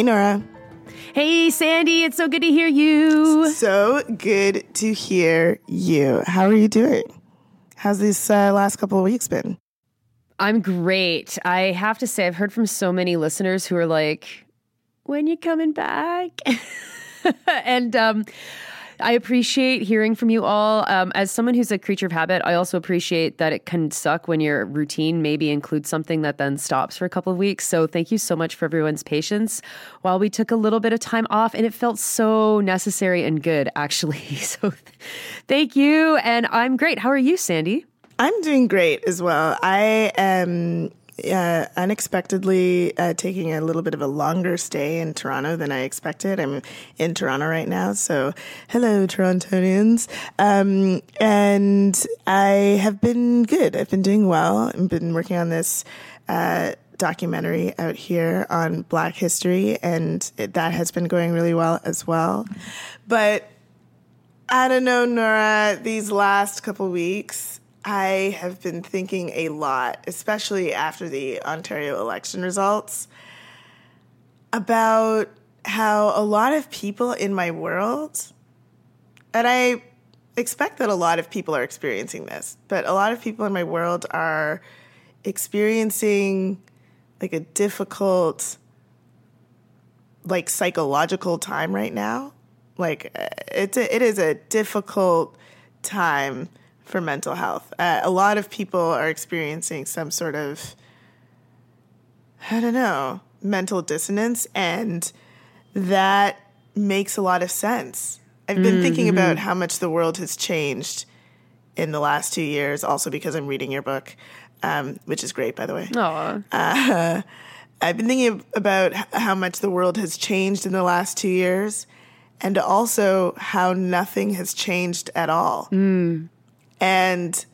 Hey, Nora. Hey, Sandy, it's so good to hear you. So good to hear you. How are you doing? How's these uh, last couple of weeks been? I'm great. I have to say, I've heard from so many listeners who are like, when you coming back? and um, I appreciate hearing from you all. Um, as someone who's a creature of habit, I also appreciate that it can suck when your routine maybe includes something that then stops for a couple of weeks. So thank you so much for everyone's patience while we took a little bit of time off, and it felt so necessary and good, actually. So thank you. And I'm great. How are you, Sandy? I'm doing great as well. I am uh, unexpectedly uh, taking a little bit of a longer stay in Toronto than I expected. I'm in Toronto right now, so hello, Torontonians. Um, and I have been good. I've been doing well. I've been working on this. Uh, documentary out here on Black history, and it, that has been going really well as well. But I don't know, Nora, these last couple weeks, I have been thinking a lot, especially after the Ontario election results, about how a lot of people in my world, and I expect that a lot of people are experiencing this, but a lot of people in my world are experiencing like a difficult, like psychological time right now. Like uh, it's a, it is a difficult time for mental health. Uh, a lot of people are experiencing some sort of, I don't know, mental dissonance, and that makes a lot of sense. I've been mm-hmm. thinking about how much the world has changed in the last two years, also because I'm reading your book, um, which is great, by the way. Aww. Uh, I've been thinking about how much the world has changed in the last two years, and also how nothing has changed at all. Mm. And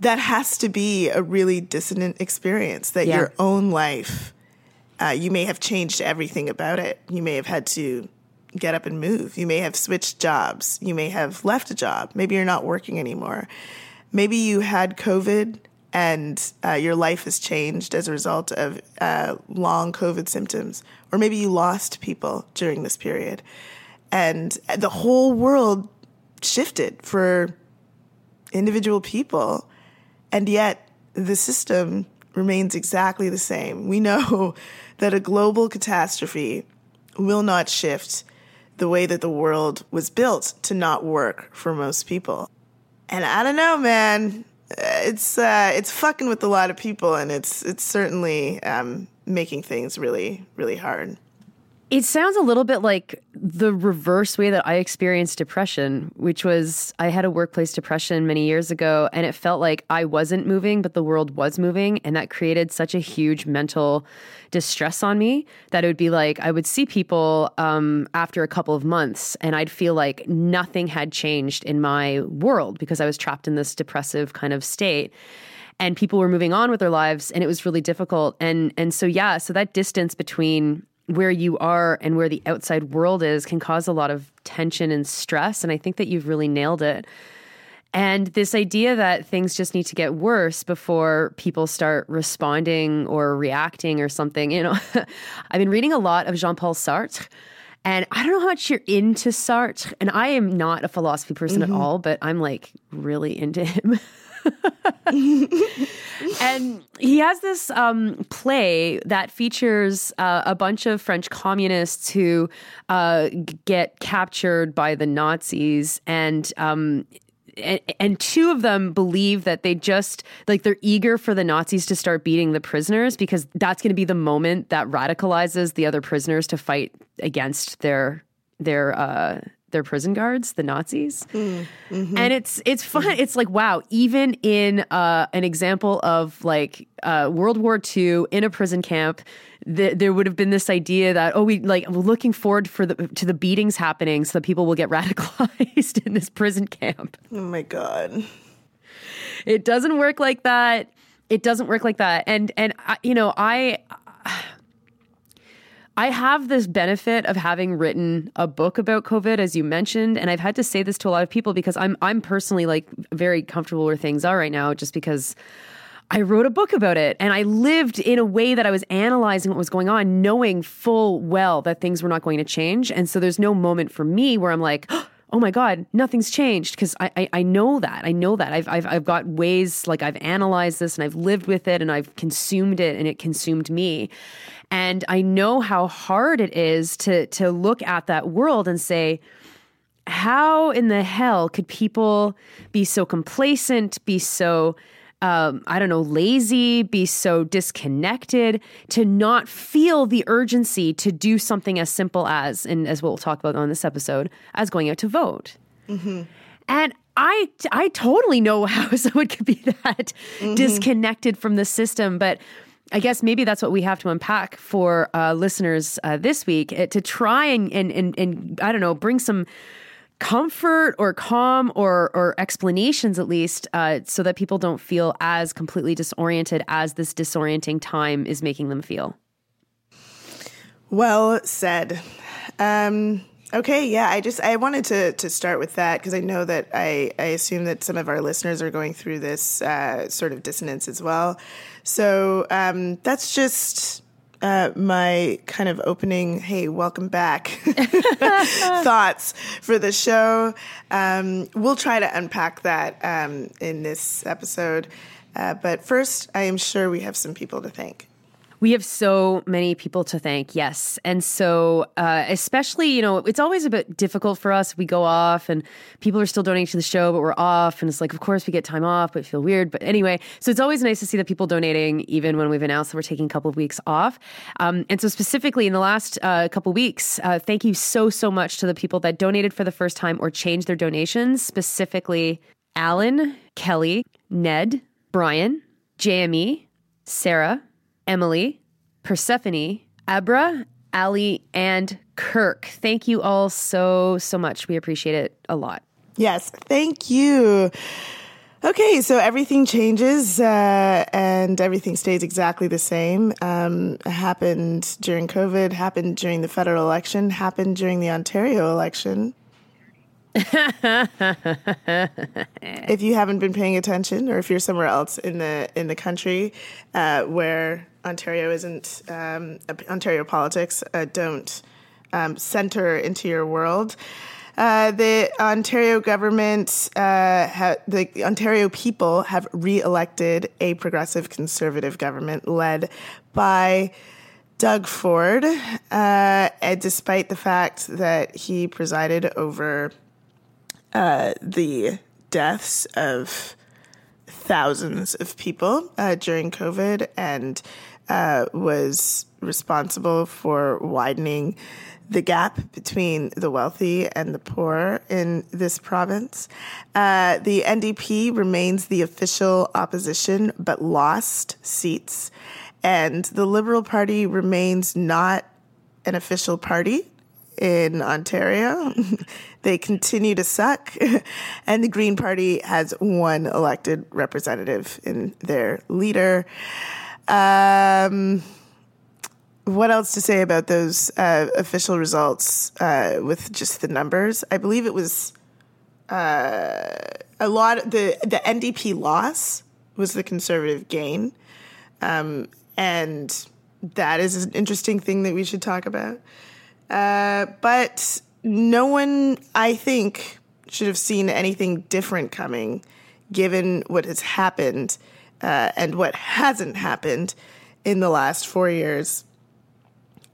that has to be a really dissonant experience that yeah. your own life, uh, you may have changed everything about it. You may have had to get up and move. You may have switched jobs. You may have left a job. Maybe you're not working anymore. Maybe you had COVID and uh, your life has changed as a result of uh, long COVID symptoms. Or maybe you lost people during this period. And the whole world shifted for individual people. And yet the system remains exactly the same. We know that a global catastrophe will not shift the way that the world was built to not work for most people. And I don't know, man. It's uh, it's fucking with a lot of people, and it's it's certainly um, making things really really hard. It sounds a little bit like the reverse way that I experienced depression, which was I had a workplace depression many years ago, and it felt like I wasn't moving, but the world was moving. And that created such a huge mental distress on me that it would be like I would see people um, after a couple of months, and I'd feel like nothing had changed in my world because I was trapped in this depressive kind of state and people were moving on with their lives and it was really difficult and and so yeah so that distance between where you are and where the outside world is can cause a lot of tension and stress. And I think that you've really nailed it. And this idea that things just need to get worse before people start responding or reacting or something. You know, I've been reading a lot of Jean Paul Sartre. And I don't know how much you're into Sartre. And I am not a philosophy person mm-hmm. at all, but I'm like really into him. and he has this um, play that features uh, a bunch of French communists who uh, get captured by the Nazis and. Um, and, two of them believe that they just like they're eager for the Nazis to start beating the prisoners because that's going to be the moment that radicalizes the other prisoners to fight against their their uh, their prison guards, the Nazis. Mm, mm-hmm. And it's it's fun. It's like wow, even in uh, an example of like uh, World War II in a prison camp, th- there would have been this idea that oh, we like we're looking forward for the to the beatings happening, so that people will get radicalized in this prison camp. Oh my god, it doesn't work like that. It doesn't work like that. And and I, you know I I have this benefit of having written a book about COVID, as you mentioned, and I've had to say this to a lot of people because I'm I'm personally like very comfortable where things are right now, just because I wrote a book about it and I lived in a way that I was analyzing what was going on, knowing full well that things were not going to change. And so there's no moment for me where I'm like, oh my God, nothing's changed because I, I, I know that. I know that. I've, I've, I've got ways, like I've analyzed this and I've lived with it and I've consumed it and it consumed me. And I know how hard it is to, to look at that world and say, how in the hell could people be so complacent, be so um, I don't know, lazy, be so disconnected, to not feel the urgency to do something as simple as, and as we'll talk about on this episode, as going out to vote. Mm-hmm. And I, I totally know how someone could be that mm-hmm. disconnected from the system, but I guess maybe that's what we have to unpack for uh, listeners uh, this week uh, to try and, and, and, and, I don't know, bring some comfort or calm or or explanations at least uh, so that people don't feel as completely disoriented as this disorienting time is making them feel. Well said. Um, okay yeah i just i wanted to to start with that because i know that i i assume that some of our listeners are going through this uh, sort of dissonance as well so um, that's just uh, my kind of opening, hey, welcome back thoughts for the show. Um, we'll try to unpack that um, in this episode. Uh, but first, I am sure we have some people to thank. We have so many people to thank, yes. And so, uh, especially, you know, it's always a bit difficult for us. We go off and people are still donating to the show, but we're off. And it's like, of course, we get time off, but feel weird. But anyway, so it's always nice to see the people donating, even when we've announced that we're taking a couple of weeks off. Um, and so, specifically in the last uh, couple weeks, uh, thank you so, so much to the people that donated for the first time or changed their donations, specifically Alan, Kelly, Ned, Brian, JME, Sarah, Emily, Persephone, Abra, Ali, and Kirk. Thank you all so, so much. We appreciate it a lot. Yes, thank you. Okay, so everything changes uh, and everything stays exactly the same. Um, happened during COVID, happened during the federal election, happened during the Ontario election. if you haven't been paying attention, or if you're somewhere else in the in the country uh, where Ontario isn't um, Ontario politics uh, don't um, center into your world. Uh, the Ontario government, uh, ha- the Ontario people have re-elected a progressive conservative government led by Doug Ford, uh, despite the fact that he presided over uh, the deaths of thousands of people uh, during COVID and uh, was responsible for widening the gap between the wealthy and the poor in this province. Uh, the NDP remains the official opposition, but lost seats. And the Liberal Party remains not an official party in Ontario. they continue to suck. and the Green Party has one elected representative in their leader. Um, what else to say about those uh, official results uh, with just the numbers? I believe it was uh, a lot. the The NDP loss was the conservative gain, um, and that is an interesting thing that we should talk about. Uh, but no one, I think, should have seen anything different coming, given what has happened uh, and what hasn't happened in the last four years.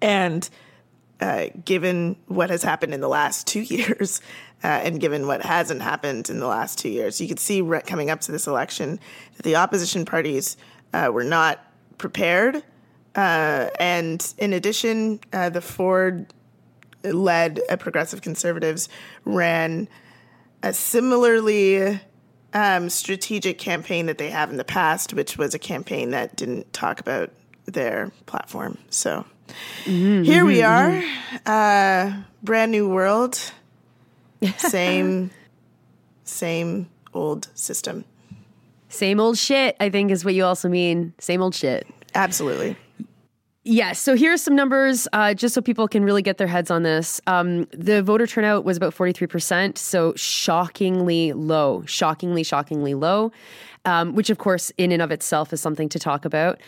And uh, given what has happened in the last two years, uh, and given what hasn't happened in the last two years, you could see re- coming up to this election that the opposition parties uh, were not prepared. Uh, and in addition, uh, the Ford led progressive conservatives ran a similarly um, strategic campaign that they have in the past, which was a campaign that didn't talk about their platform. So mm-hmm, here mm-hmm, we are, mm-hmm. uh, brand new world, same, same old system. Same old shit, I think is what you also mean. Same old shit. Absolutely. Yeah, so here's some numbers uh, just so people can really get their heads on this. Um, the voter turnout was about 43%, so shockingly low, shockingly, shockingly low, um, which, of course, in and of itself is something to talk about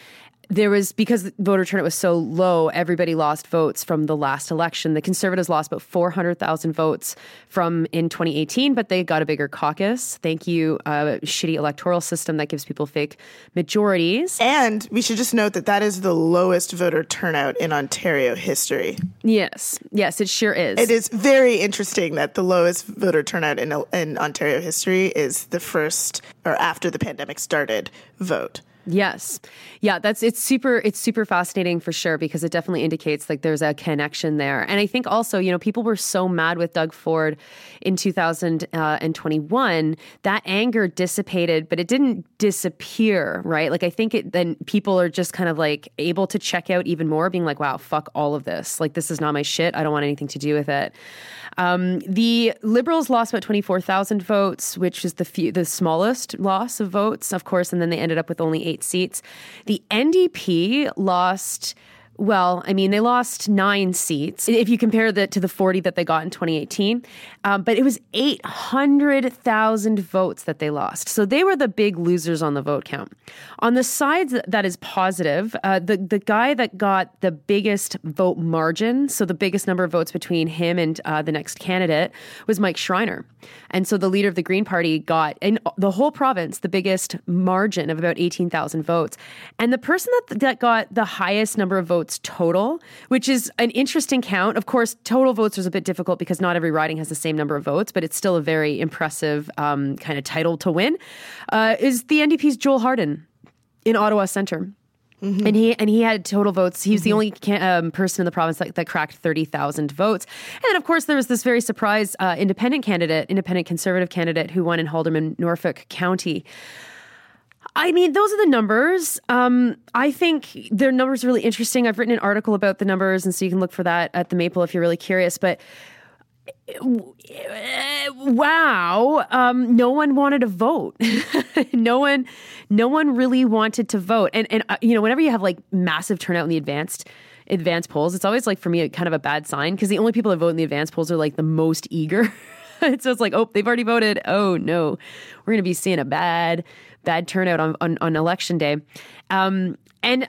there was because voter turnout was so low, everybody lost votes from the last election. The conservatives lost about 400,000 votes from in 2018, but they got a bigger caucus. Thank you, uh, shitty electoral system that gives people fake majorities. And we should just note that that is the lowest voter turnout in Ontario history. Yes, yes, it sure is. It is very interesting that the lowest voter turnout in, in Ontario history is the first or after the pandemic started vote. Yes. Yeah, that's it's super it's super fascinating for sure because it definitely indicates like there's a connection there. And I think also, you know, people were so mad with Doug Ford in 2021 that anger dissipated, but it didn't disappear, right? Like I think it then people are just kind of like able to check out even more being like, "Wow, fuck all of this. Like this is not my shit. I don't want anything to do with it." Um, the Liberals lost about 24,000 votes, which is the few, the smallest loss of votes, of course, and then they ended up with only eight seats. The NDP lost well, I mean, they lost nine seats if you compare that to the 40 that they got in 2018. Um, but it was 800,000 votes that they lost. So they were the big losers on the vote count. On the side that is positive, uh, the, the guy that got the biggest vote margin, so the biggest number of votes between him and uh, the next candidate, was Mike Schreiner. And so the leader of the Green Party got, in the whole province, the biggest margin of about 18,000 votes. And the person that, that got the highest number of votes total, which is an interesting count. Of course, total votes was a bit difficult because not every riding has the same number of votes, but it's still a very impressive um, kind of title to win. Uh, is the NDP's Joel Harden in Ottawa Centre. Mm-hmm. And he and he had total votes. He was mm-hmm. the only can, um, person in the province that, that cracked thirty thousand votes. And then, of course, there was this very surprise uh, independent candidate, independent conservative candidate, who won in Haldimand, Norfolk County. I mean, those are the numbers. Um, I think their numbers are really interesting. I've written an article about the numbers, and so you can look for that at the Maple if you're really curious. But wow, um, no one wanted to vote. no one, no one really wanted to vote. And and uh, you know, whenever you have like massive turnout in the advanced advanced polls, it's always like for me kind of a bad sign because the only people that vote in the advanced polls are like the most eager. so it's like, oh, they've already voted. Oh no, we're going to be seeing a bad bad turnout on, on, on election day. Um, and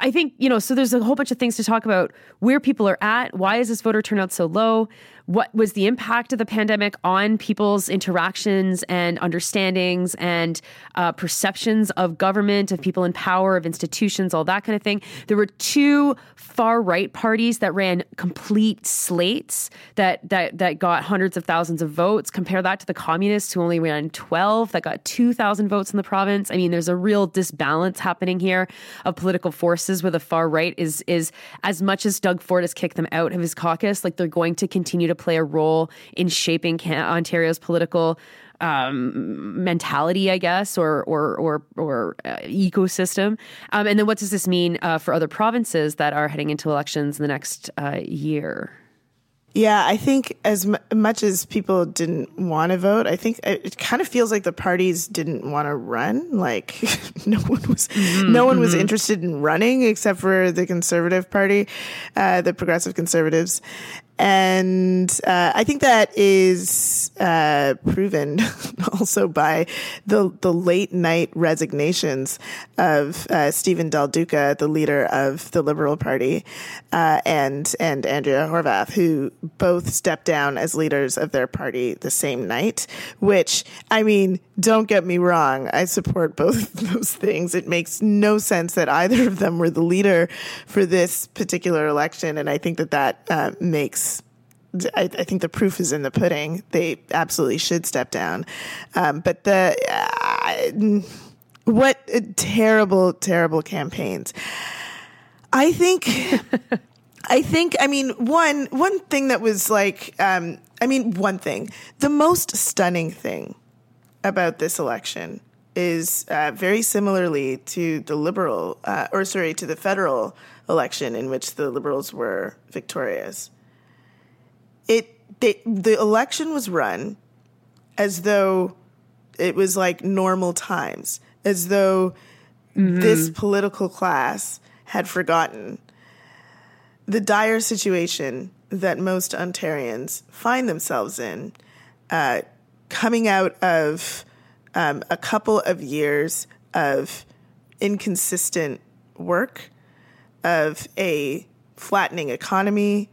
I think, you know, so there's a whole bunch of things to talk about where people are at. Why is this voter turnout so low? What was the impact of the pandemic on people's interactions and understandings and uh, perceptions of government, of people in power, of institutions, all that kind of thing. There were two far right parties that ran complete slates that that that got hundreds of thousands of votes. Compare that to the communists who only ran 12 that got 2,000 votes in the province. I mean, there's a real disbalance happening here of political forces where the far right is is as much as Doug Ford has kicked them out of his caucus, like they're going to continue to play a role in shaping Ontario's political um, mentality, I guess, or or or, or uh, ecosystem. Um, and then, what does this mean uh, for other provinces that are heading into elections in the next uh, year? Yeah, I think as m- much as people didn't want to vote, I think it kind of feels like the parties didn't want to run. Like no one was, mm-hmm, no one was mm-hmm. interested in running except for the Conservative Party, uh, the Progressive Conservatives, and uh, I think that is uh, proven also by the the late night resignations of uh, Stephen Del Duca, the leader of the Liberal Party, uh, and and Andrea Horwath, who both stepped down as leaders of their party the same night. Which I mean, don't get me wrong, I support both those things. It makes no sense that either of them were the leader for this particular election, and I think that that uh, makes I, I, think the proof is in the pudding. They absolutely should step down. Um, but the uh, what terrible, terrible campaigns. I think. I think. I mean, one one thing that was like. Um, I mean, one thing. The most stunning thing about this election is uh, very similarly to the liberal, uh, or sorry, to the federal election in which the liberals were victorious it they, the election was run as though it was like normal times, as though mm-hmm. this political class had forgotten the dire situation that most Ontarians find themselves in, uh, coming out of um, a couple of years of inconsistent work, of a flattening economy,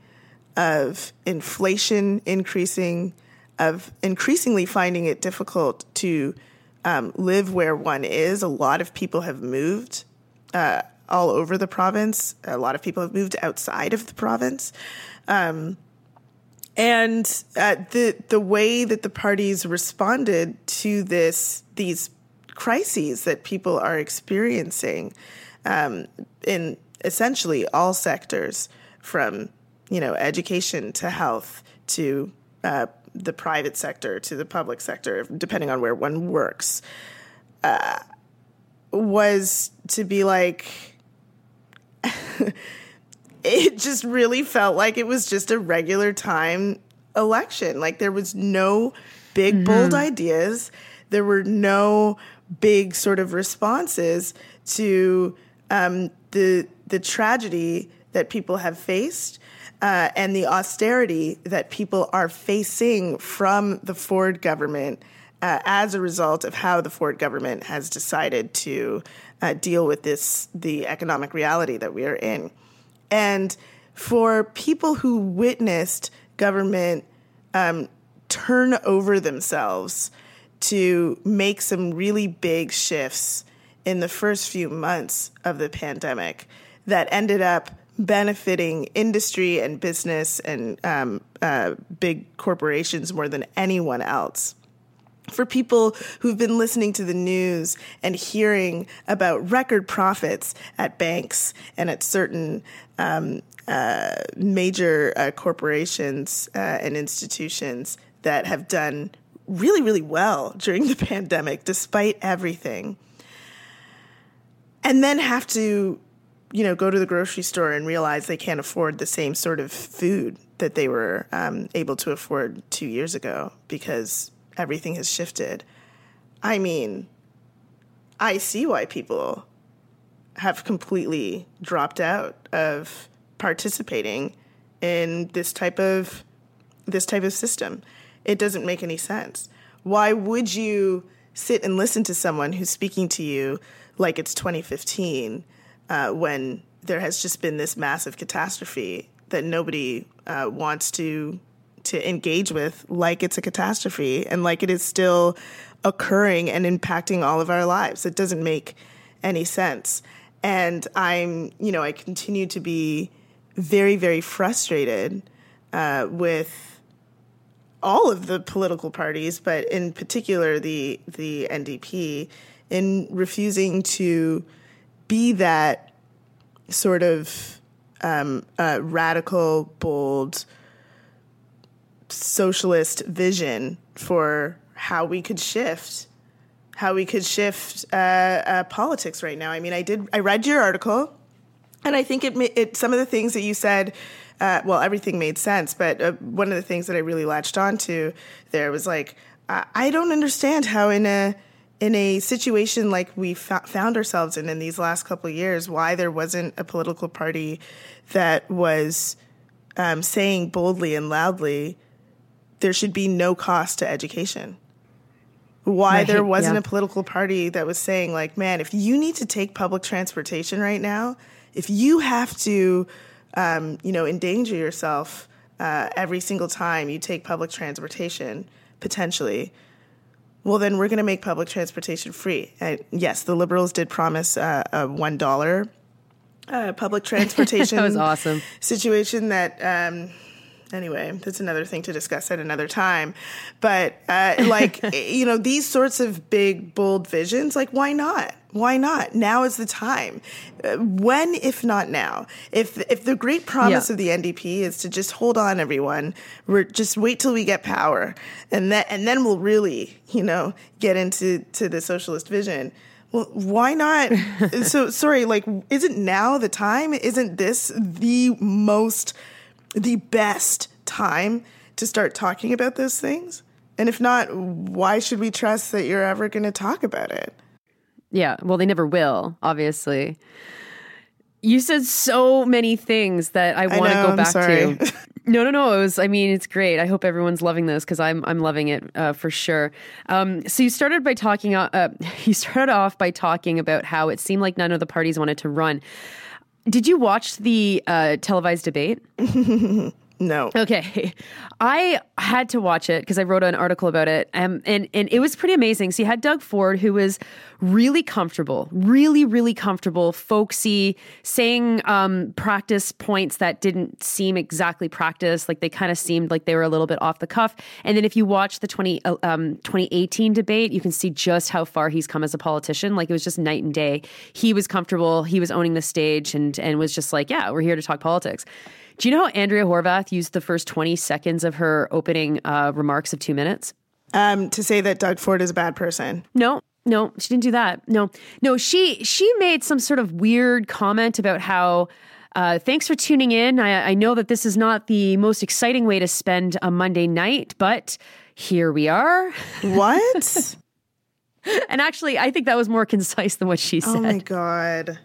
of inflation increasing, of increasingly finding it difficult to um, live where one is. A lot of people have moved uh, all over the province. A lot of people have moved outside of the province. Um, and uh, the the way that the parties responded to this these crises that people are experiencing um, in essentially all sectors, from you know education to health to uh, the private sector to the public sector, depending on where one works, uh, was to be like. it just really felt like it was just a regular time election. Like there was no big, mm-hmm. bold ideas. There were no big sort of responses to um, the the tragedy that people have faced uh, and the austerity that people are facing from the Ford government uh, as a result of how the Ford government has decided to uh, deal with this the economic reality that we are in. And for people who witnessed government um, turn over themselves to make some really big shifts in the first few months of the pandemic that ended up benefiting industry and business and um, uh, big corporations more than anyone else for people who've been listening to the news and hearing about record profits at banks and at certain um, uh, major uh, corporations uh, and institutions that have done really, really well during the pandemic, despite everything, and then have to, you know, go to the grocery store and realize they can't afford the same sort of food that they were um, able to afford two years ago because everything has shifted. I mean, I see why people have completely dropped out of participating in this type of this type of system. It doesn't make any sense. Why would you sit and listen to someone who's speaking to you like it's 2015 uh, when there has just been this massive catastrophe that nobody uh, wants to to engage with like it's a catastrophe and like it is still occurring and impacting all of our lives. It doesn't make any sense. And I'm, you know, I continue to be very, very frustrated uh, with all of the political parties, but in particular the the NDP, in refusing to be that sort of um, uh, radical, bold, socialist vision for how we could shift how we could shift uh, uh, politics right now. I mean, I did. I read your article, and I think it. it some of the things that you said. Uh, well, everything made sense, but uh, one of the things that I really latched onto there was like, I don't understand how in a in a situation like we found ourselves in in these last couple of years, why there wasn't a political party that was um, saying boldly and loudly there should be no cost to education. Why right, there wasn't yeah. a political party that was saying, like, man, if you need to take public transportation right now, if you have to, um, you know, endanger yourself uh, every single time you take public transportation, potentially, well, then we're going to make public transportation free. And yes, the Liberals did promise uh, a one dollar uh, public transportation. that was awesome situation that. Um, anyway, that's another thing to discuss at another time. But uh, like, you know, these sorts of big, bold visions, like, why not? Why not? Now is the time. Uh, when, if not now? If if the great promise yeah. of the NDP is to just hold on, everyone, we're just wait till we get power, and that and then we'll really, you know, get into to the socialist vision. Well, why not? so sorry, like, isn't now the time? Isn't this the most the best time to start talking about those things? And if not, why should we trust that you're ever going to talk about it? Yeah, well, they never will, obviously. You said so many things that I want to go I'm back sorry. to. No, no, no. It was. I mean, it's great. I hope everyone's loving this because I'm. I'm loving it uh, for sure. Um, so you started by talking. Uh, uh, you started off by talking about how it seemed like none of the parties wanted to run. Did you watch the uh, televised debate? No. Okay. I had to watch it because I wrote an article about it. Um, and, and it was pretty amazing. So you had Doug Ford, who was really comfortable, really, really comfortable, folksy, saying um, practice points that didn't seem exactly practice. Like they kind of seemed like they were a little bit off the cuff. And then if you watch the 20, uh, um, 2018 debate, you can see just how far he's come as a politician. Like it was just night and day. He was comfortable. He was owning the stage and, and was just like, yeah, we're here to talk politics. Do you know how Andrea Horwath used the first 20 seconds of her opening uh, remarks of two minutes? Um, to say that Doug Ford is a bad person. No, no, she didn't do that. No, no, she she made some sort of weird comment about how. Uh, thanks for tuning in. I, I know that this is not the most exciting way to spend a Monday night, but here we are. What? And actually, I think that was more concise than what she said. oh my god.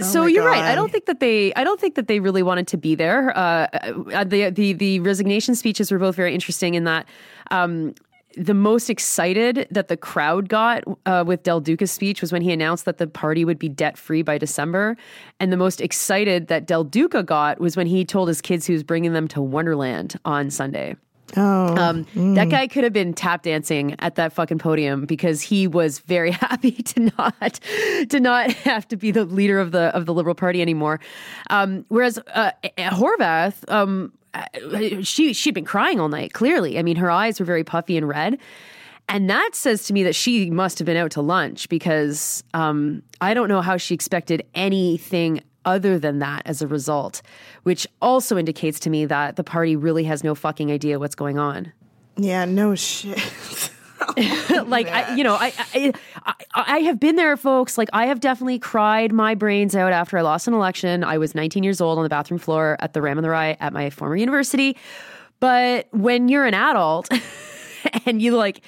Oh so my you're right. I don't think that they. I don't think that they really wanted to be there. Uh, uh, the the the resignation speeches were both very interesting in that. Um, the most excited that the crowd got uh, with Del Duca's speech was when he announced that the party would be debt free by December, and the most excited that Del Duca got was when he told his kids he was bringing them to Wonderland on Sunday. Oh. Um, That guy could have been tap dancing at that fucking podium because he was very happy to not to not have to be the leader of the of the Liberal Party anymore. Um, whereas uh, Horwath, um, uh, she she'd been crying all night. Clearly, I mean, her eyes were very puffy and red. And that says to me that she must have been out to lunch because um, I don't know how she expected anything other than that as a result, which also indicates to me that the party really has no fucking idea what's going on. yeah, no shit. like I, you know, I, I I I have been there, folks. Like I have definitely cried my brains out after I lost an election. I was 19 years old on the bathroom floor at the Ram in the Rye at my former university. But when you're an adult and you like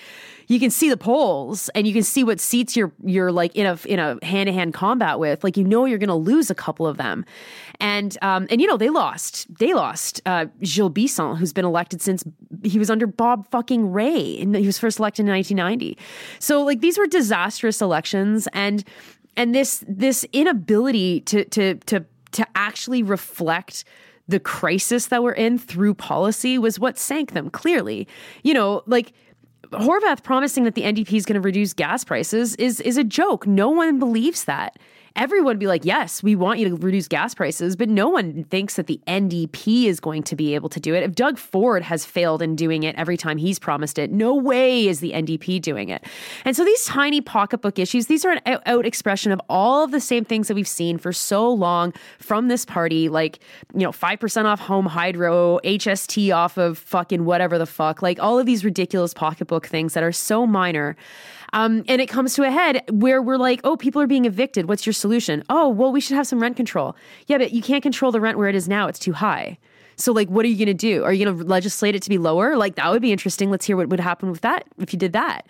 you can see the polls and you can see what seats you're you're like in a in a hand to hand combat with. Like you know you're going to lose a couple of them, and um and you know they lost they lost uh, Gilles Bisson who's been elected since he was under Bob fucking Rae and he was first elected in 1990. So like these were disastrous elections and and this this inability to to to to actually reflect the crisis that we're in through policy was what sank them clearly. You know, like Horwath promising that the NDP is going to reduce gas prices is is a joke. No one believes that. Everyone would be like, "Yes, we want you to reduce gas prices," but no one thinks that the NDP is going to be able to do it. If Doug Ford has failed in doing it every time he's promised it, no way is the NDP doing it. And so these tiny pocketbook issues, these are an out, expression of all of the same things that we've seen for so long from this party, like you know, five percent off home hydro, HST off of fucking whatever the fuck, like all of these ridiculous pocketbook things that are so minor. Um, and it comes to a head where we're like, oh, people are being evicted. What's your solution? Oh, well, we should have some rent control. Yeah, but you can't control the rent where it is now. It's too high. So, like, what are you going to do? Are you going to legislate it to be lower? Like, that would be interesting. Let's hear what would happen with that if you did that.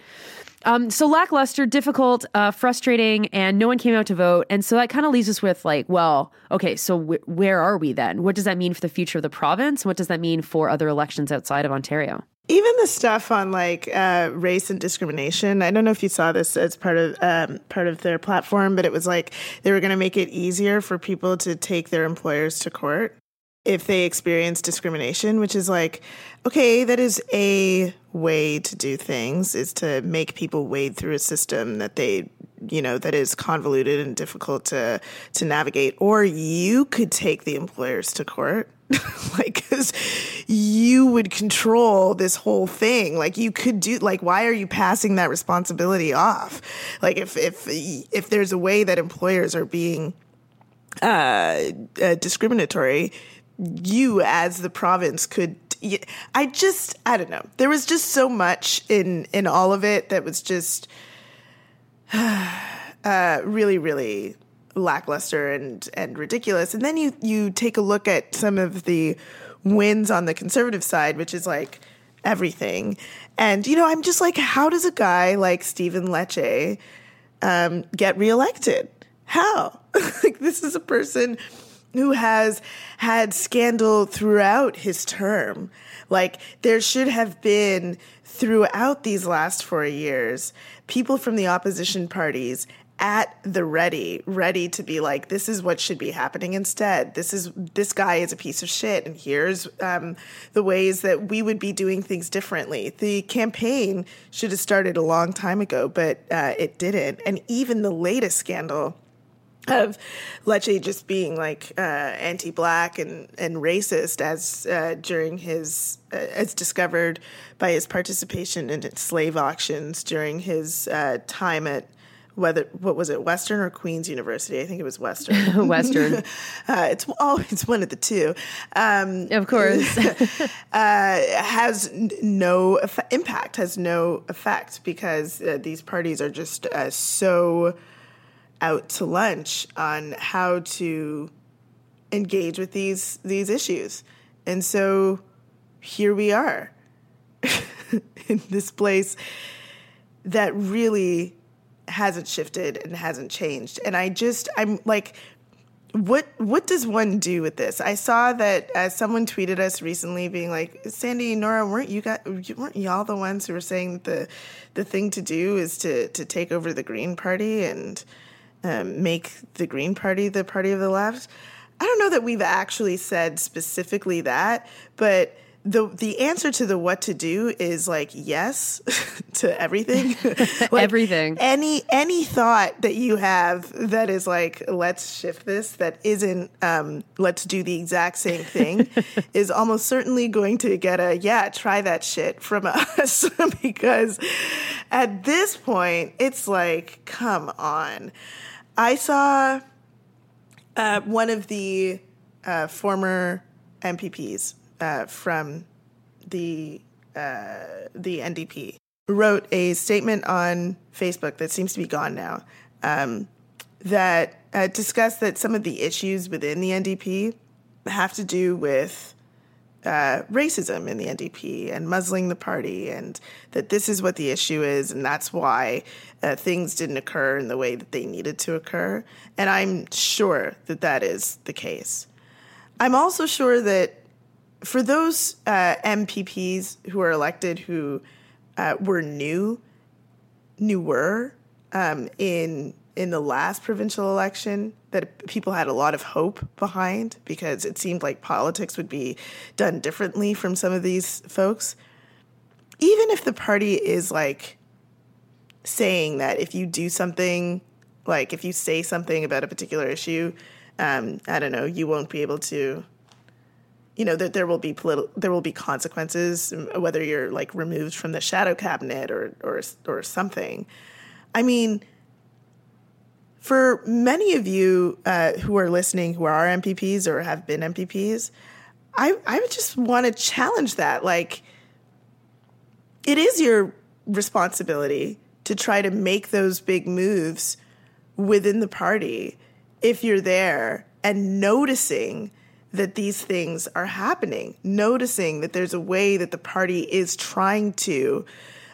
Um, so lackluster, difficult, uh, frustrating, and no one came out to vote. And so that kind of leaves us with like, well, okay, so wh- where are we then? What does that mean for the future of the province? What does that mean for other elections outside of Ontario? Even the stuff on like uh, race and discrimination. I don't know if you saw this as part of um, part of their platform, but it was like they were going to make it easier for people to take their employers to court if they experience discrimination, which is like, okay, that is a way to do things is to make people wade through a system that they, you know, that is convoluted and difficult to to navigate. Or you could take the employers to court. like because you would control this whole thing. Like you could do like why are you passing that responsibility off? Like if if if there's a way that employers are being uh, uh discriminatory you as the province could i just i don't know. There was just so much in in all of it that was just uh really really lackluster and and ridiculous and then you you take a look at some of the wins on the conservative side which is like everything and you know i'm just like how does a guy like Stephen Lecce um, get reelected How? like this is a person who has had scandal throughout his term. Like there should have been throughout these last four years, people from the opposition parties at the ready, ready to be like, this is what should be happening instead. This is this guy is a piece of shit, and here's um, the ways that we would be doing things differently. The campaign should have started a long time ago, but uh, it didn't. And even the latest scandal of Lecce just being like uh, anti-black and, and racist as uh, during his uh, as discovered by his participation in slave auctions during his uh, time at whether what was it Western or Queen's University? I think it was Western. Western. Uh, it's always one of the two. Um, of course. Uh, has no impact has no effect because these parties are just so out to lunch on how to engage with these these issues. And so here we are in this place that really hasn't shifted and hasn't changed. And I just I'm like what what does one do with this? I saw that uh, someone tweeted us recently, being like, "Sandy, Nora, weren't you got weren't y'all the ones who were saying that the the thing to do is to to take over the Green Party and um, make the Green Party the party of the left. I don't know that we've actually said specifically that, but the the answer to the what to do is like yes to everything. like everything. Any any thought that you have that is like let's shift this that isn't um, let's do the exact same thing is almost certainly going to get a yeah try that shit from us because at this point it's like come on. I saw uh, one of the uh, former MPPs uh, from the uh, the NDP wrote a statement on Facebook that seems to be gone now um, that uh, discussed that some of the issues within the NDP have to do with uh, racism in the NDP and muzzling the party, and that this is what the issue is, and that's why uh, things didn't occur in the way that they needed to occur. And I'm sure that that is the case. I'm also sure that for those uh, MPPs who are elected who uh, were new, newer um, in in the last provincial election that people had a lot of hope behind because it seemed like politics would be done differently from some of these folks. Even if the party is like saying that if you do something, like if you say something about a particular issue, um, I don't know, you won't be able to. You know that there will be political, there will be consequences, whether you're like removed from the shadow cabinet or or or something. I mean, for many of you uh, who are listening who are MPPs or have been MPPs, I, I would just want to challenge that. Like, it is your responsibility to try to make those big moves within the party if you're there and noticing that these things are happening, noticing that there's a way that the party is trying to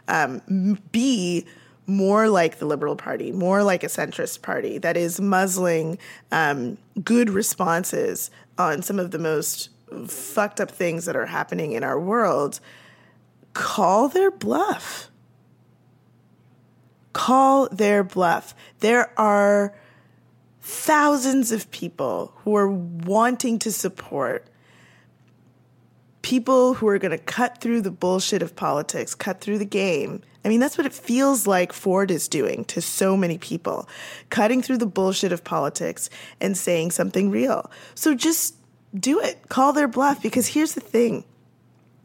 um, be more like the Liberal Party, more like a centrist party that is muzzling um, good responses on some of the most fucked up things that are happening in our world, call their bluff. Call their bluff. There are thousands of people who are wanting to support people who are going to cut through the bullshit of politics, cut through the game. I mean, that's what it feels like Ford is doing to so many people, cutting through the bullshit of politics and saying something real. So just do it. Call their bluff because here's the thing.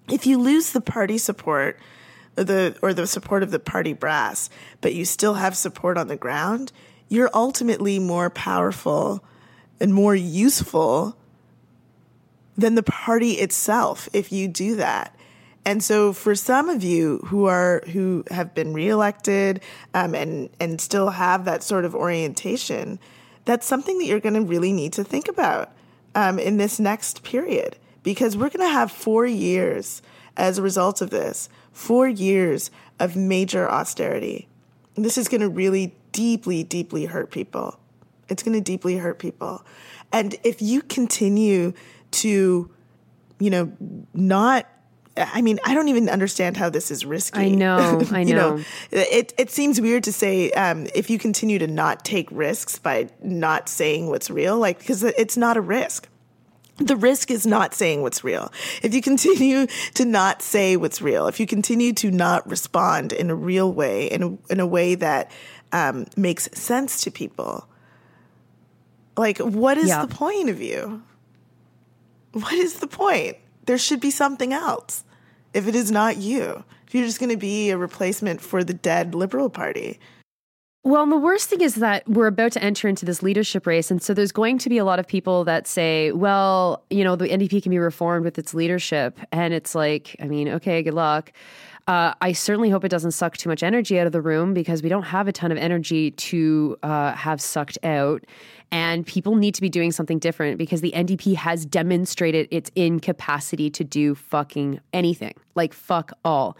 If you lose the party support, or the or the support of the party brass, but you still have support on the ground, you're ultimately more powerful and more useful than the party itself if you do that. And so, for some of you who are who have been reelected um, and and still have that sort of orientation, that's something that you're going to really need to think about um, in this next period because we're going to have four years as a result of this, four years of major austerity. And this is going to really deeply, deeply hurt people It's going to deeply hurt people. And if you continue to, you know, not I mean, I don't even understand how this is risky. I know, I you know. know. It it seems weird to say um, if you continue to not take risks by not saying what's real, like because it's not a risk. The risk is not saying what's real. If you continue to not say what's real, if you continue to not respond in a real way, in a, in a way that um, makes sense to people, like what is Yeah. the point of you? What is the point? There should be something else. If it is not you, if you're just going to be a replacement for the dead Liberal Party. Well, and the worst thing is that we're about to enter into this leadership race. And so there's going to be a lot of people that say, well, you know, the NDP can be reformed with its leadership. And it's like, I mean, okay, good luck. Uh, I certainly hope it doesn't suck too much energy out of the room because we don't have a ton of energy to uh, have sucked out. And people need to be doing something different because the NDP has demonstrated its incapacity to do fucking anything. Like, fuck all.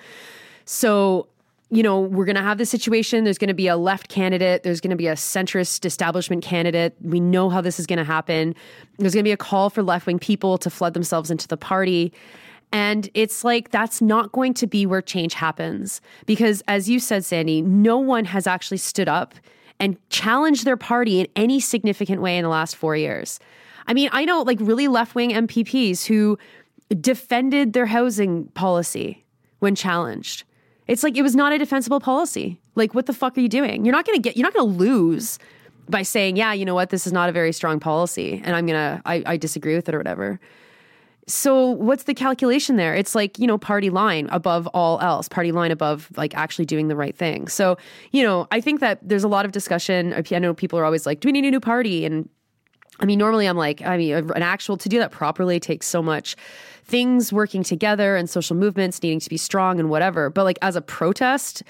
So, you know, we're going to have this situation. There's going to be a left candidate. There's going to be a centrist establishment candidate. We know how this is going to happen. There's going to be a call for left wing people to flood themselves into the party. And it's like, that's not going to be where change happens. Because as you said, Sandy, no one has actually stood up and challenged their party in any significant way in the last four years. I mean, I know like really left wing MPPs who defended their housing policy when challenged. It's like it was not a defensible policy. Like, what the fuck are you doing? You're not going to get, you're not going to lose by saying, yeah, you know what, this is not a very strong policy and I'm going to, I disagree with it or whatever. So, what's the calculation there? It's like, you know, party line above all else, party line above like actually doing the right thing. So, you know, I think that there's a lot of discussion. I know people are always like, do we need a new party? And I mean, normally I'm like, I mean, an actual to do that properly takes so much things working together and social movements needing to be strong and whatever. But like as a protest,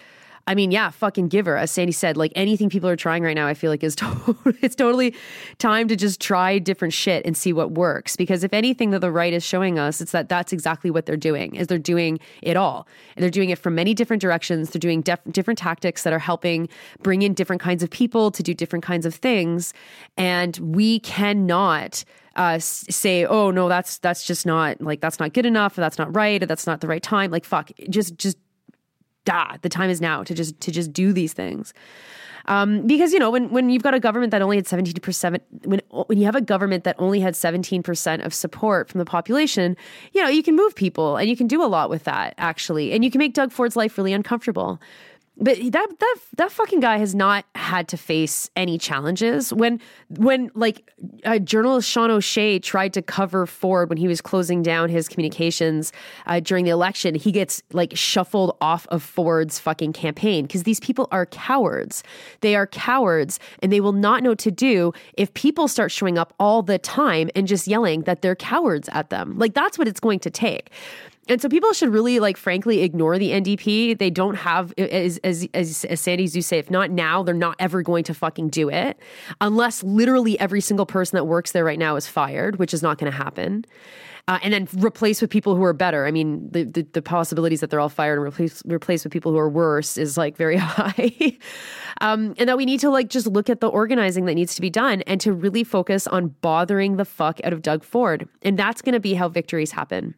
I mean, yeah, fucking give her. As Sandy said, like anything people are trying right now, I feel like is to- it's totally time to just try different shit and see what works. Because if anything that the right is showing us, it's that that's exactly what they're doing. Is they're doing it all, they're doing it from many different directions. They're doing def- different tactics that are helping bring in different kinds of people to do different kinds of things, and we cannot uh, say, "Oh no, that's that's just not like that's not good enough, or that's not right, or that's not the right time." Like fuck, just just da, the time is now to just to just do these things. Um, because you know when when you've got a government that only had seventeen percent when when you have a government that only had seventeen percent of support from the population, you know you can move people and you can do a lot with that actually, and you can make Doug Ford's life really uncomfortable. But that that that fucking guy has not had to face any challenges. When when like uh, journalist Sean O'Shea tried to cover Ford when he was closing down his communications uh, during the election, he gets like shuffled off of Ford's fucking campaign because these people are cowards. They are cowards, and they will not know what to do if people start showing up all the time and just yelling that they're cowards at them. Like that's what it's going to take. And so people should really, like, frankly, ignore the NDP. They don't have, as, as, as, as Sandy Zoo say, if not now, they're not ever going to fucking do it unless literally every single person that works there right now is fired, which is not going to happen. Uh, and then replace with people who are better. I mean, the, the, the possibilities that they're all fired and replace, replace with people who are worse is like very high. um, and that we need to like just look at the organizing that needs to be done and to really focus on bothering the fuck out of Doug Ford. And that's going to be how victories happen.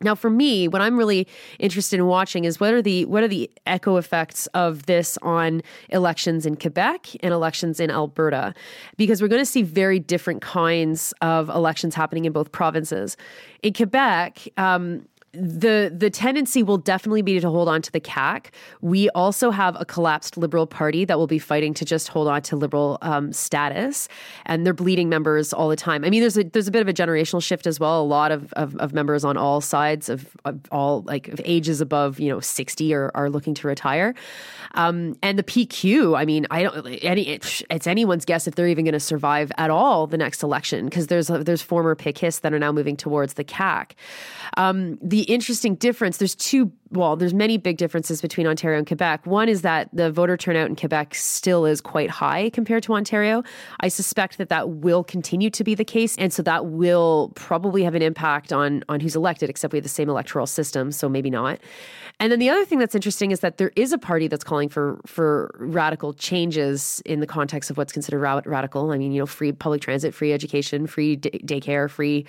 Now, for me, what I'm really interested in watching is what are the what are the echo effects of this on elections in Quebec and elections in Alberta, because we're going to see very different kinds of elections happening in both provinces. In Quebec, um, the the tendency will definitely be to hold on to the CAQ. We also have a collapsed Liberal Party that will be fighting to just hold on to Liberal um, status, and they're bleeding members all the time. I mean, there's a there's a bit of a generational shift as well. A lot of of, of members on all sides of, of all like of ages above you know sixty are are looking to retire, um, and the PQ. I mean, I don't any it's anyone's guess if they're even going to survive at all the next election because there's there's former PICIS that are now moving towards the CAQ. Um, the interesting difference there's two well there's many big differences between ontario and quebec. One is that the voter turnout in quebec still is quite high compared to ontario. I suspect that that will continue to be the case and so that will probably have an impact on on who's elected except we have the same electoral system so maybe not. And then the other thing that's interesting is that there is a party that's calling for for radical changes in the context of what's considered ra- radical. I mean you know free public transit free education free day- daycare free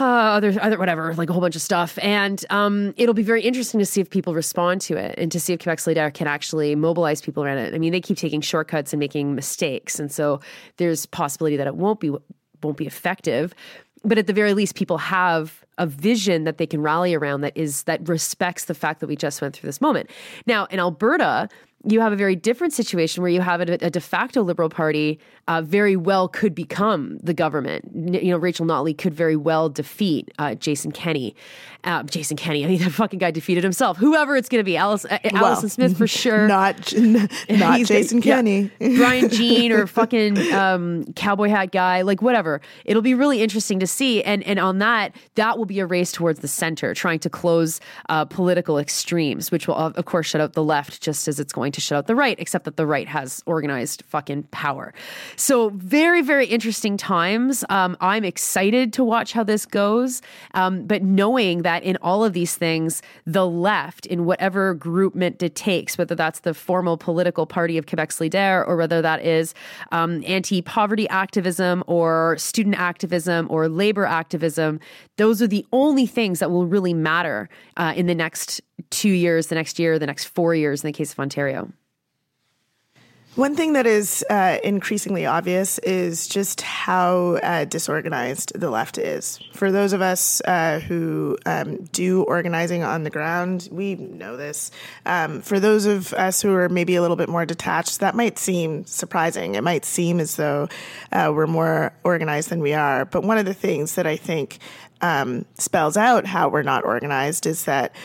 uh, other, other, whatever, like a whole bunch of stuff. And um, it'll be very interesting to see if people respond to it and to see if Quebec Solidaire can actually mobilize people around it. I mean, they keep taking shortcuts and making mistakes, and so there's possibility that it won't be won't be effective. But at the very least, people have a vision that they can rally around that is that respects the fact that we just went through this moment. Now, in Alberta, you have a very different situation where you have a, a de facto Liberal Party uh, very well could become the government. You know, Rachel Notley could very well defeat uh, Jason Kenney. Uh, Jason Kenney, I mean, the fucking guy defeated himself. Whoever it's going to be, Alice, uh, well, Allison Smith for sure. Not, not Jason Kenney. Yeah, Brian Jean or fucking um, cowboy hat guy, like whatever. It'll be really interesting to see. And and on that, that will be a race towards the center, trying to close uh, political extremes, which will of course shut out the left, just as it's going to shut out the right, except that the right has organized fucking power. So, very, very interesting times. Um, I'm excited to watch how this goes. Um, but knowing that in all of these things, the left, in whatever groupment it takes, whether that's the formal political party of Quebec Solidaire or whether that is um, anti poverty activism or student activism or labor activism, those are the only things that will really matter uh, in the next two years, the next year, the next four years in the case of Ontario. One thing that is uh, increasingly obvious is just how uh, disorganized the left is. For those of us uh, who um, do organizing on the ground, we know this. Um, for those of us who are maybe a little bit more detached, that might seem surprising. It might seem as though uh, we're more organized than we are. But one of the things that I think um, spells out how we're not organized is that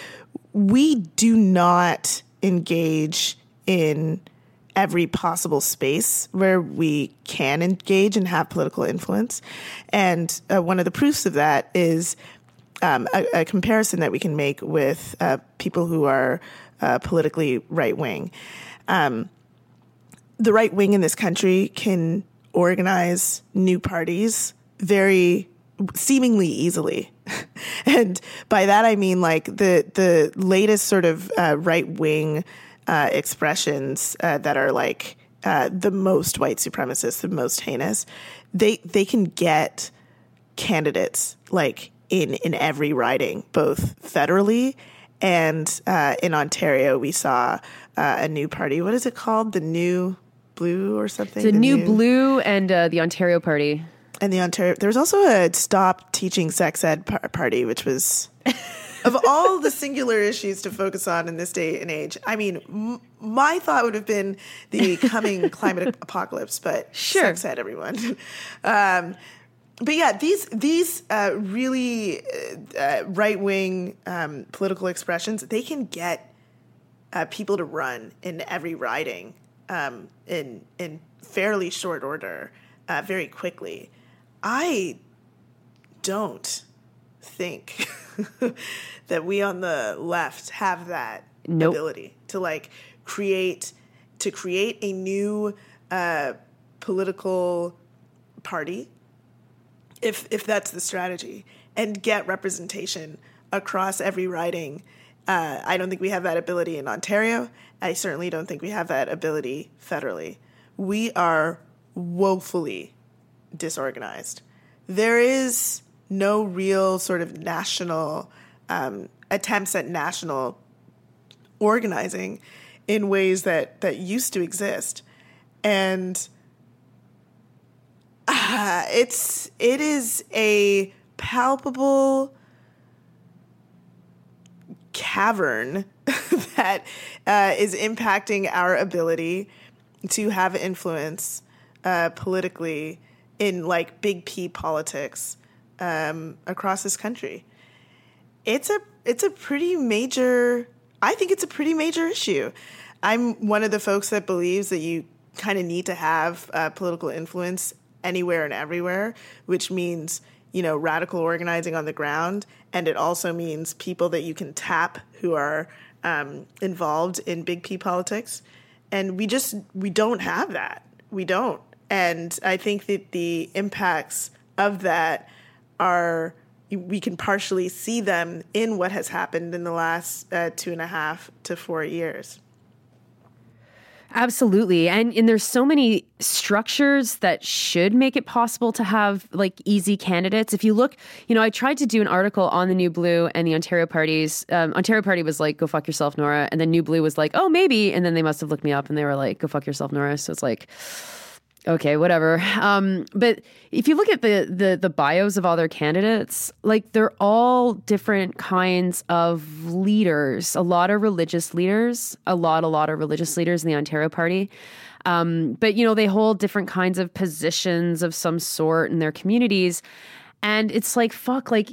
we do not engage in every possible space where we can engage and have political influence. And uh, one of the proofs of that is um, a, a, comparison that we can make with uh, people who are uh, politically right wing. Um, the right wing in this country can organize new parties very seemingly easily. and by that I mean like the the latest sort of uh, right wing uh, expressions uh, that are like uh, the most white supremacist, the most heinous, they they can get candidates like in in every riding, both federally and uh, in Ontario. We saw uh, a new party. What is it called? The New Blue or something? The, the new, new, Blue and uh, the Ontario Party. And the Ontario. There was also a Stop Teaching Sex Ed par- party, which was of all the singular issues to focus on in this day and age, I mean, m- my thought would have been the coming climate apocalypse, but sure. sex ed, everyone. Um, but yeah, these these uh, really uh, uh right wing um, political expressions they can get uh, people to run in every riding um, in in fairly short order, uh, very quickly. I don't think that we on the left have that nope. ability to like create to create a new uh, political party if if that's the strategy and get representation across every riding uh, I don't think we have that ability in Ontario. I certainly don't think we have that ability federally. We are woefully disorganized. There is no real sort of national um, attempts at national organizing in ways that that used to exist, and uh, it's it is a palpable cavern that uh, is impacting our ability to have influence uh, politically in like big P politics um, across this country. It's a it's a pretty major. I think it's a pretty major issue. I'm one of the folks that believes that you kind of need to have uh, political influence anywhere and everywhere, which means you know, radical organizing on the ground, and it also means people that you can tap who are um, involved in big P politics. And we just we don't have that. We don't. And I think that the impacts of that are we can partially see them in what has happened in the last uh, two and a half to four years. Absolutely. And and there's so many structures that should make it possible to have like easy candidates. If you look, you know, I tried to do an article on the New Blue and the Ontario parties. Um, Ontario Party was like, go fuck yourself, Nora. And then New Blue was like, oh, maybe. And then they must have looked me up and they were like, go fuck yourself, Nora. So it's like, okay, whatever. Um, but if you look at the, the the bios of all their candidates, like they're all different kinds of leaders. A lot of religious leaders, a lot, a lot of religious leaders in the Ontario Party. Um, but you know, they hold different kinds of positions of some sort in their communities, and it's like fuck, like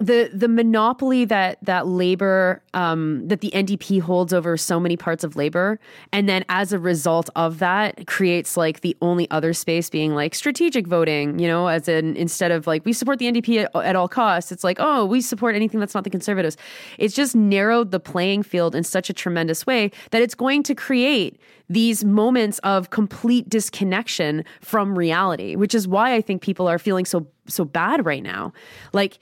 the the monopoly that that labor um, that the NDP holds over so many parts of labor, and then as a result of that, creates like the only other space being like strategic voting. You know, as in instead of like we support the NDP at, at all costs, it's like oh we support anything that's not the Conservatives. It's just narrowed the playing field in such a tremendous way that it's going to create these moments of complete disconnection from reality, which is why I think people are feeling so so bad right now. Like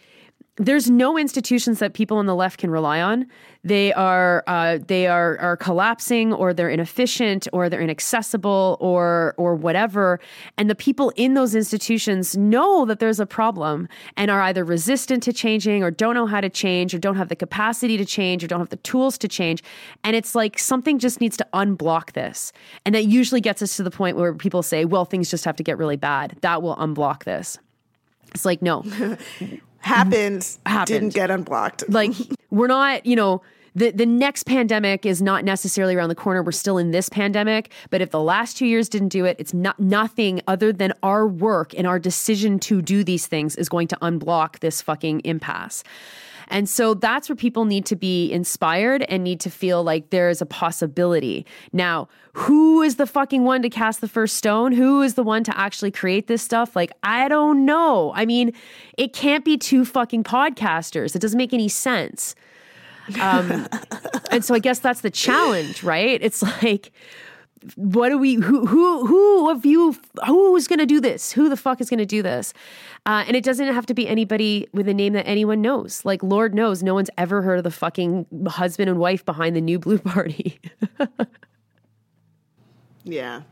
there's no institutions that people on the left can rely on. They are uh, they are are collapsing, or they're inefficient, or they're inaccessible, or or whatever. And the people in those institutions know that there's a problem and are either resistant to changing, or don't know how to change, or don't have the capacity to change, or don't have the tools to change. And it's like something just needs to unblock this, and that usually gets us to the point where people say, "Well, things just have to get really bad. That will unblock this." It's like no. happened, happened, didn't get unblocked. Like we're not, you know, the the next pandemic is not necessarily around the corner. We're still in this pandemic, but if the last 2 years didn't do it, it's not nothing other than our work and our decision to do these things is going to unblock this fucking impasse. And so that's where people need to be inspired and need to feel like there is a possibility. Now, who is the fucking one to cast the first stone? Who is the one to actually create this stuff? Like, I don't know. I mean, it can't be two fucking podcasters. It doesn't make any sense. Um, and so I guess that's the challenge, right? It's like, what do we who who who of you who's going to do this? Who the fuck is going to do this? Uh, and it doesn't have to be anybody with a name that anyone knows. Like lord knows no one's ever heard of the fucking husband and wife behind the new blue party. Yeah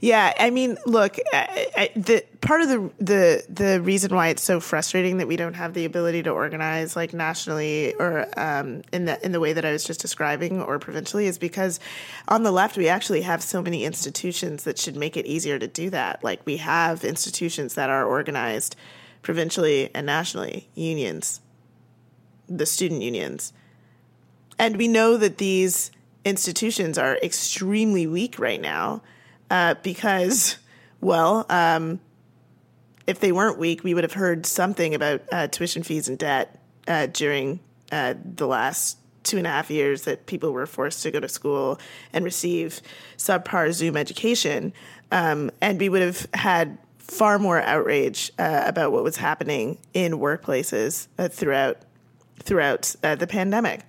yeah, I mean, look, I, I, the part of the the the reason why it's so frustrating that we don't have the ability to organize like nationally or um, in the in the way that I was just describing or provincially is because on the left we actually have so many institutions that should make it easier to do that. Like we have institutions that are organized provincially and nationally, unions, the student unions, and we know that these institutions are extremely weak right now uh, because, well, um, if they weren't weak, we would have heard something about uh, tuition fees and debt uh, during uh, the last two and a half years that people were forced to go to school and receive subpar Zoom education. Um, and we would have had far more outrage uh, about what was happening in workplaces uh, throughout throughout the pandemic.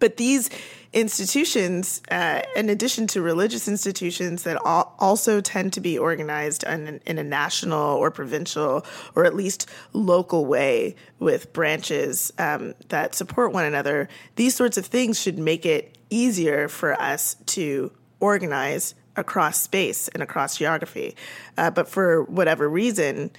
But these institutions, uh, in addition to religious institutions that also tend to be organized in, in, a national or provincial or at least local way with branches um, that support one another, these sorts of things should make it easier for us to organize across space and across geography. Uh, but for whatever reason,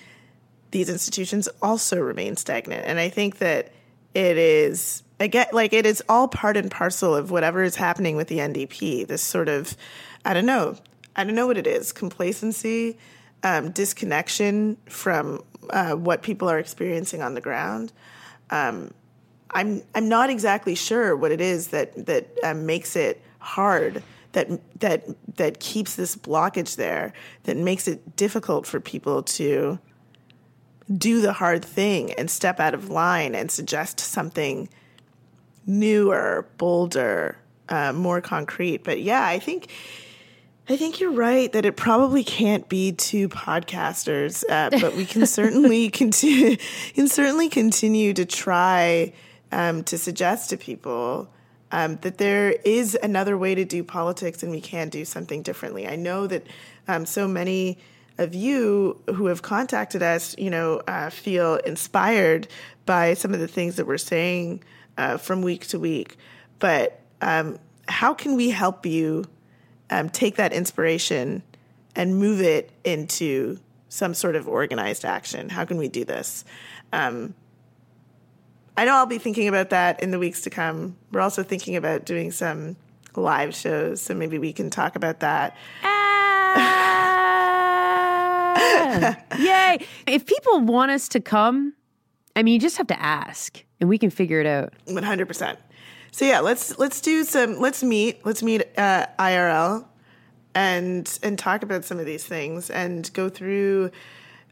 these institutions also remain stagnant. And I think that it is I get like it is all part and parcel of whatever is happening with the NDP. This sort of, I don't know, I don't know what it is complacency, um, disconnection from uh, what people are experiencing on the ground. Um, I'm I'm not exactly sure what it is that that uh, makes it hard that that that keeps this blockage there that makes it difficult for people to do the hard thing and step out of line and suggest something newer, bolder, uh, more concrete. But yeah, I think I think you're right that it probably can't be two podcasters, uh, but we can certainly continue can certainly continue to try um, to suggest to people um, that there is another way to do politics and we can do something differently. I know that um, so many of you who have contacted us, you know, uh, feel inspired by some of the things that we're saying uh, from week to week. But um, how can we help you? um, take that inspiration and move it into some sort of organized action. How can we do this? Um, I know I'll be thinking about that in the weeks to come. We're also thinking about doing some live shows, so maybe we can talk about that. Ah! Yay! If people want us to come, I mean, you just have to ask, and we can figure it out. One hundred percent. So yeah, let's let's do some. Let's meet. Let's meet uh, IRL, and and talk about some of these things and go through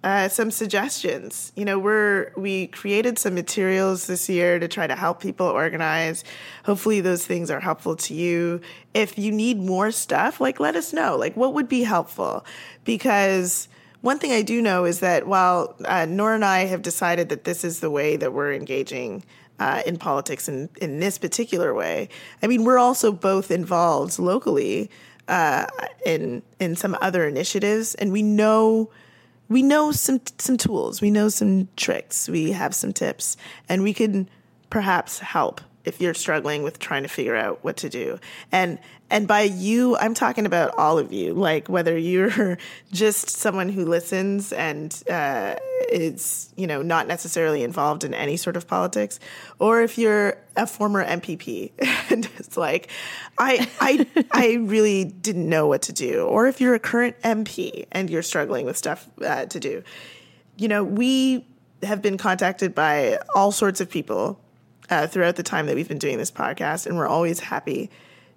uh, some suggestions. You know, we're we created some materials this year to try to help people organize. Hopefully, those things are helpful to you. If you need more stuff, like let us know. Like, what would be helpful? Because one thing I do know is that while uh, Nora and I have decided that this is the way that we're engaging uh, in politics in, in this particular way. I mean, we're also both involved locally uh, in in some other initiatives, and we know we know some some tools, we know some tricks, we have some tips, and we can perhaps help if you're struggling with trying to figure out what to do. And and by you, I'm talking about all of you, like whether you're just someone who listens and uh, is, you know, not necessarily involved in any sort of politics, or if you're a former MPP and it's like, I, I, I really didn't know what to do, or if you're a current MP and you're struggling with stuff uh, to do, you know, we have been contacted by all sorts of people uh, throughout the time that we've been doing this podcast, and we're always happy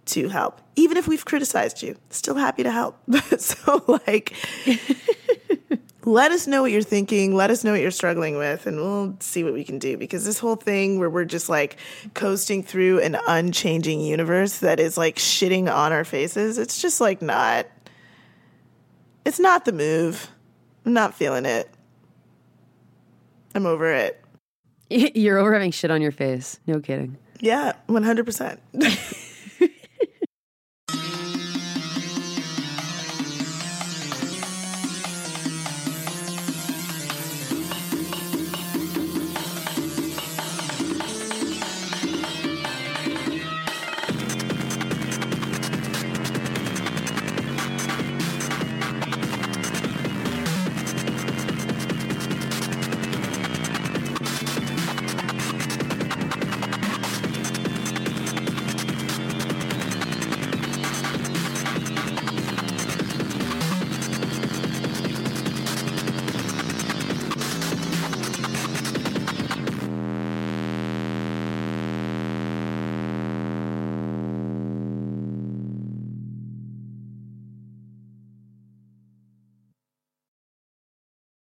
to help. Even if we've criticized you, still happy to help. so, like, let us know what you're thinking. Let us know what you're struggling with, and we'll see what we can do. Because this whole thing where we're just like coasting through an unchanging universe that is like shitting on our faces, it's just like not, it's not the move. I'm not feeling it. I'm over it. You're over having shit on your face. No kidding. Yeah, 100%.